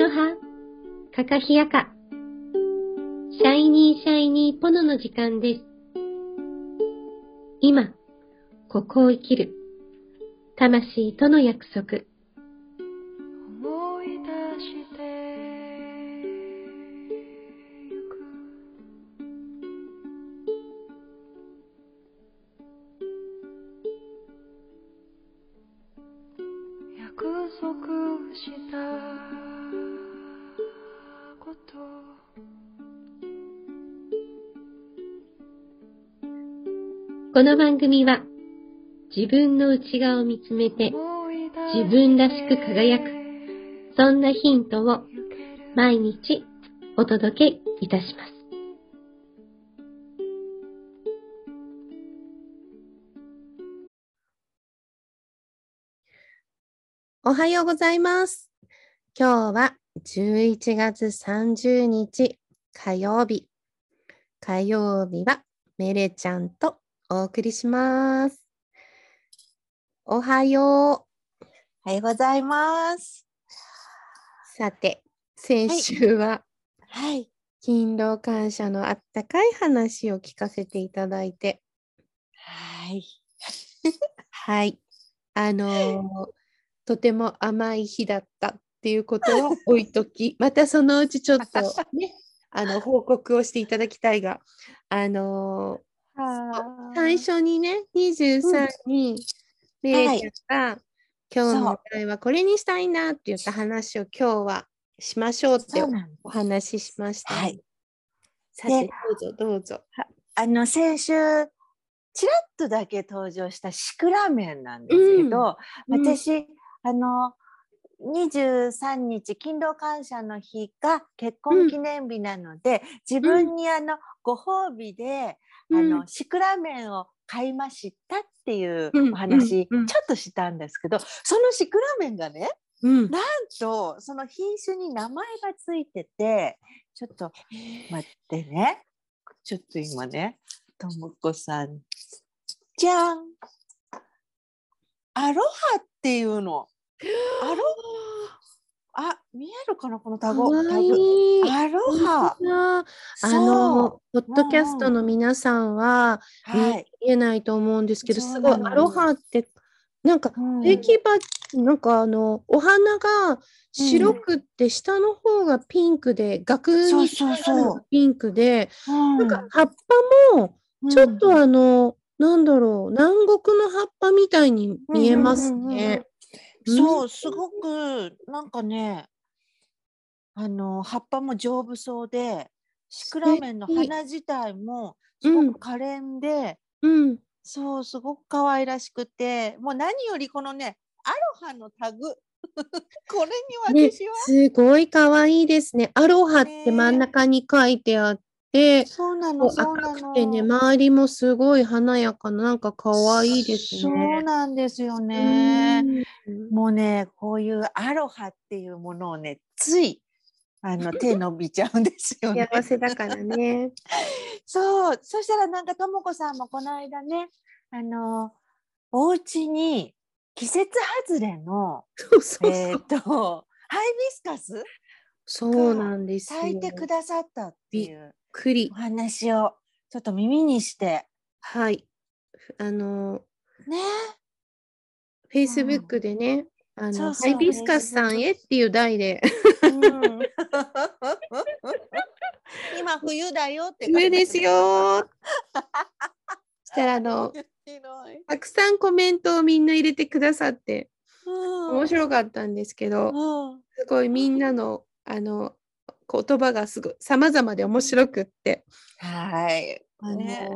アロハ、カカヒヤカ、シャイニーシャイニーポノの時間です。今、ここを生きる、魂との約束。この番組は、自分の内側を見つめて、自分らしく輝く、そんなヒントを毎日お届けいたします。おはようございます。今日は11月30日火曜日。火曜日はメレちゃんとお送りします。おはよう。おはようございます。さて、先週ははい。勤労感謝のあったかい話を聞かせていただいて、はい。はい。あのーとても甘い日だったっていうことは置いとき、またそのうちちょっとね、あの報告をしていただきたいが、あのー最初にね、23に、レイちゃん。が、今日のお題はこれにしたいなって言った話を今日はしましょうってお話ししました。はい。さて、でどうぞどうぞ。あの先週ちらっとだけ登場したシクラメンなんですけど、うん。私あの23日勤労感謝の日が結婚記念日なので、自分にあのご褒美で、あのシクラメンを買いましたっていううんお話、ちょっとしたんですけどそのシクラメンがねうん、なんとその品種に名前がついててちょっと待ってね。ちょっと今ねともこさんじゃん。アロハっていうの。ア ロあ見えるかなこのタかゴタわいグ。い。アロハ。あの、ポッドキャストの皆さんは見えないと思うんですけど、そうす。ごい、アロハって、なんか、うん。植木鉢、なんかあの、お花が白くって、下の方がピンクで、額にピンクで、うん。なんか葉っぱも、ちょっとあの、なんだろう、南国の葉っぱみたいに見えますうんうんうんうんね。そう、すごくなんかね、あの葉っぱも丈夫そうで、シクラメンの花自体もすごく可憐で、うん。そうすごく可愛らしくて、もう何よりこのね、アロハのタグ、これにね、私は、すごい可愛いですね。アロハってね。真ん中に書いてあって、そうなのそうな赤くてね、の。周りもすごい華やかな、なんか可愛いですそうね。なんですよね。うんもうね、こういうアロハっていうものをね、ついあの 手伸びちゃうんですよね。幸せだからね。そう、そしたらなんかともこさんもこの間ね、あのお家に季節外れのえっ、そう。とハイビスカスそうなんですよ。咲いてくださったってびっいうくり。お。話をちょっと耳にして。はい。あの、ね。Facebook でね、あの、そうそう。ハイビスカスさんへっていう題で、うん。今冬だよって書いてある。上ですよ。したら、あの、たくさんコメントをみんな入れてくださって、うん。面白かったんですけど、うん。すごいみんなの、あの、言葉がすごい様々で面白くって、はい。あのね。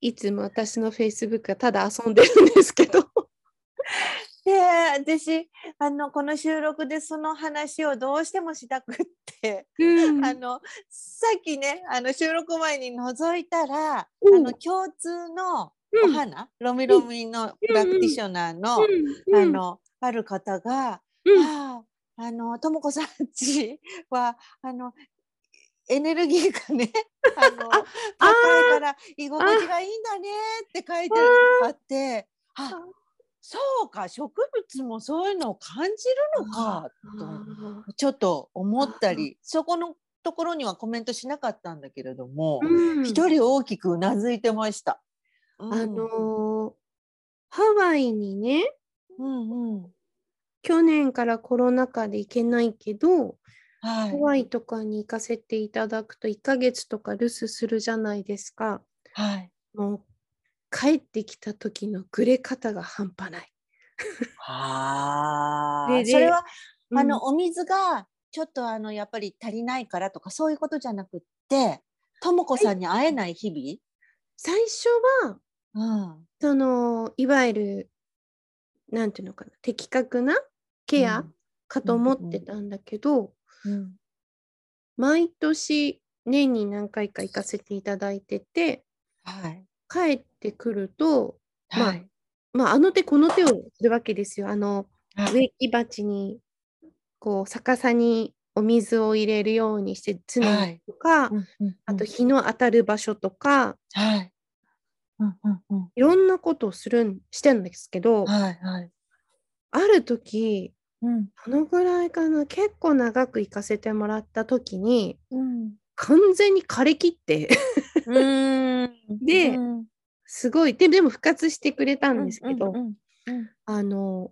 いつも私の Facebook はただ遊んでるんですけど、で私あのこの収録でその話をどうしてもしたくって、うん。あのさっきねあの収録前に覗いたら、うん。あの共通のうん。お花、ロミロミのプラクティショナーの、うん。あのある方が、うん。あああのともこさんちは あのエネルギーがね あの高いから居心地がいいんだねって書いてあってあそうか植物もそういうのを感じるのかとちょっと思ったりそこのところにはコメントしなかったんだけれどもうん。一、人大きくうなずいてました。うん。あのーハワイにね、うんうん去年からコロナ禍で行けないけど、はい。ハワイとかに行かせていただくと1ヶ月とか留守するじゃないですか。はい。もう帰ってきた時のグレ方が半端ない。はあ。ででそれは、あうん。のお水がちょっとあのやっぱり足りないからとかそういうことじゃなくってとも子さんに会えない日最初は々、うん、そのいわゆるなんていうのかな的確なケアうん。かと思ってたんだけど、うん。毎年年に何回か行かせていただいててはい。帰ってくるとまあはい。まああの手この手をするわけですよ。あのはい。植木鉢にこう逆さにお水を入れるようにして常にとか、うんうんうん。あと日の当たる場所とかはい。うんうんうん。いろんなことをするんしてんですけど、はいはい。ある時うん。このぐらいかな結構長く行かせてもらった時にうん。完全に枯れきって。うん。でうんすごい。ででも復活してくれたんですけど、あの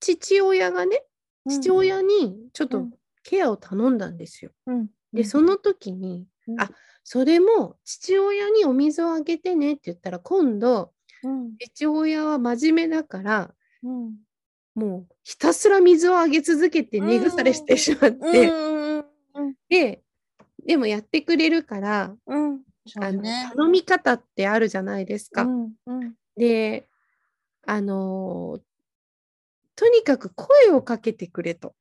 父親がねうん父親にちょっとうん。ケアを頼んだんですよ。うんでその時に、うん。あそれも父親にお水をあげてねって言ったら今度うん。父親は真面目だからうんもうひたすら水をあげ続けて根腐れしてしまって、うんうんででもやってくれるから、うん。ね。頼み方ってあるじゃないですか。うんうん。であのーとにかく声をかけてくれと。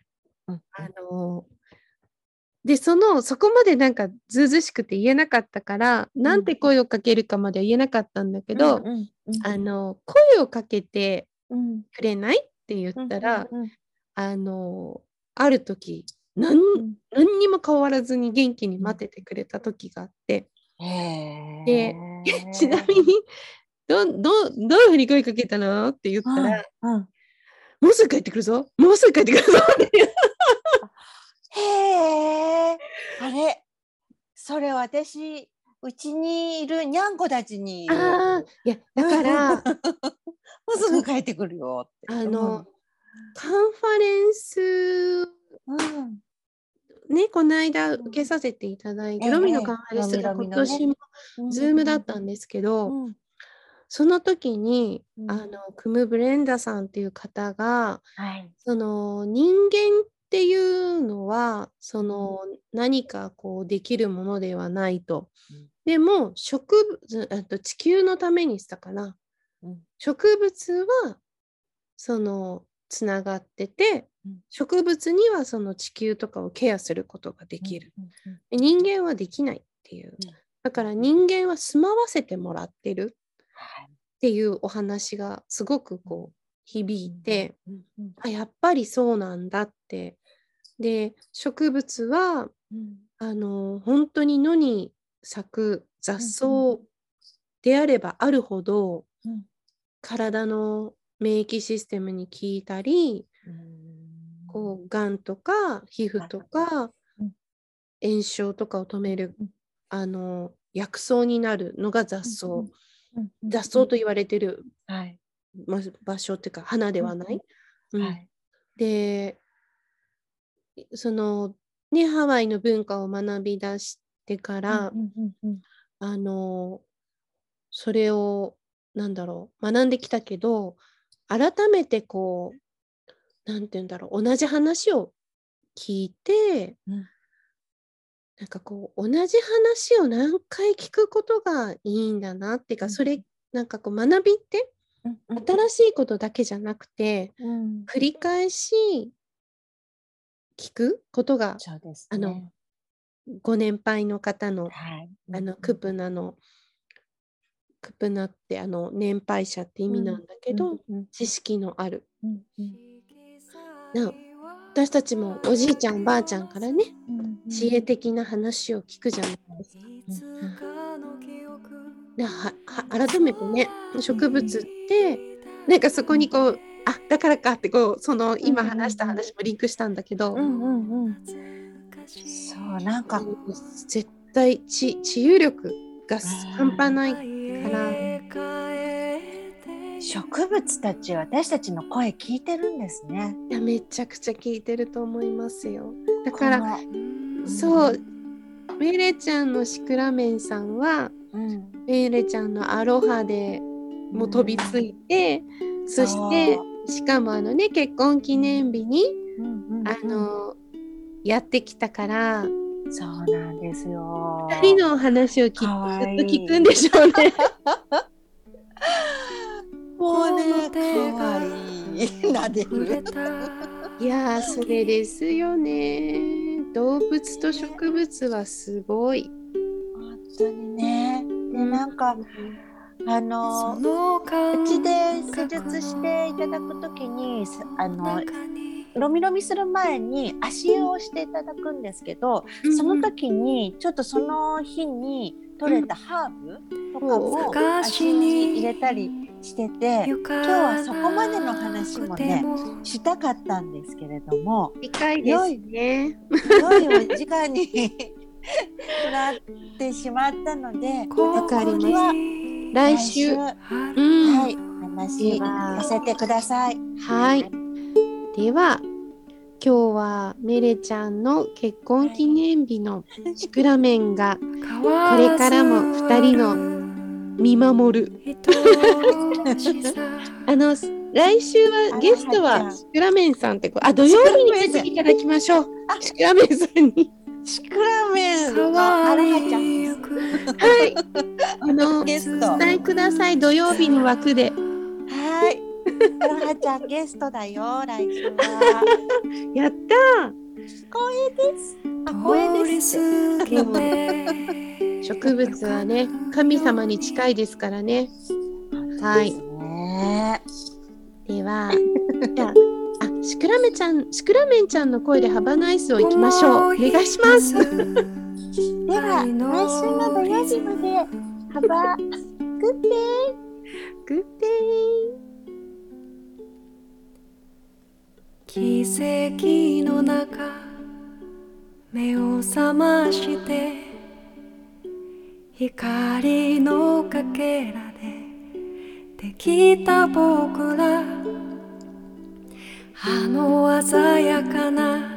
うんあのーでそのそこまでなんかずうずうしくて言えなかったから、なんて声をかけるかまでは言えなかったんだけど、うんうんあの声をかけてうん。くれないって言ったら、うんあのある時何うん。何にも変わらずに元気に待っててくれた時があって、で ちなみにどどどういうふうに声かけたのって言ったら、うんうん。もうすぐ帰ってくるぞ。もうすぐ帰ってくるぞ。ってへえあれそれ私うちにいるにゃんこたちにあいやだからもうすぐ帰ってくるよって。あの、カンファレンスうん。ねこの間受けさせていただいて、ええ。ロミのカンファレンスが今年もうんズームだったんですけど、うん。その時に、うん。あのクム・ブレンダさんっていう方がはい。その人間っていうのはその何かこうできるものではないと。うん。でも植物あと地球のためにしたかな。うん。植物はそのつながってて、うん。植物にはその地球とかをケアすることができる。人間はできないっていう。だから人間は住まわせてもらってるはい。っていうお話がすごくこう響いて、あやっぱりそうなんだって。で植物はうん。あの本当に野に咲く雑草であればあるほど、うん体の免疫システムに効いたりうん。こうがんとか皮膚とかうん。炎症とかを止めるうん。あの薬草になるのが雑草、雑草と言われてるはい。ま場所っていうか花ではない。うんはい。でそのねハワイの文化を学び出してから、あのそれをなんだろう学んできたけど改めてこうなんて言うんだろう同じ話を聞いて、うん。なんかこう同じ話を何回聞くことがいいんだなっていうか、うん。それなんかこう学びってうんうん。新しいことだけじゃなくてうん。繰り返し聞くことがそうですあのねご年配の方のはい。あのクプナのクプナってあの年配者って意味なんだけど、知識のある。な私たちもおじいちゃんおばあちゃんからねうん知恵的な話を聞くじゃないですか。ではは改めてね植物ってなんかそこにこうあだからかってこうその今話した話もリンクしたんだけど、うんうんうん。そうなんか絶対治治癒力が半端ないから植物たち私たちの声聞いてるんですね。いやめちゃくちゃ聞いてると思いますよ。だからこそうメイレちゃんのシクラメンさんはの、うん、メイレちゃんのアロハでもう飛びついて、そしてしかもあのね結婚記念日にうんうんうん。あのやってきたからそうなんですよ。二人のお話をきっとかわいい聞くんでしょうね。もうね可愛い撫でる。いやーそれですよね。動物と植物はすごい。本当にね。でなんかあののうちで施術していただくときにさあのロミロミする前に足湯をしていただくんですけど、その時にちょっとその日に取れたハーブとかもうん。足に入れたりしてて今今日はそこまでの話もねしたかったんですけれども近いですね。良いお時間に なってしまったのでわかります来週、はい話させてください。はい。では今日はメレちゃんの結婚記念日のシクラメンがここれからも二人の見守る。あの来週はゲストはシクラメンさんってあ土曜日に出ていただきましょう。シクラメンさんに。シクラメンのアラハちゃんです。はい。あ のゲスト。お伝えください土曜日の枠で。はい。アラハちゃんゲストだよ 来週は。やった光栄です。あ光栄です。植物はね神様に近いですからね。はい。ねではじゃああシクラメちゃんシクラメンちゃんの声でハバナイスを行きましょう。お願いします。では来週の土曜日まで幅グッデグッデ奇跡の中目を覚まして光のかけらでできた僕ら。あの鮮やかな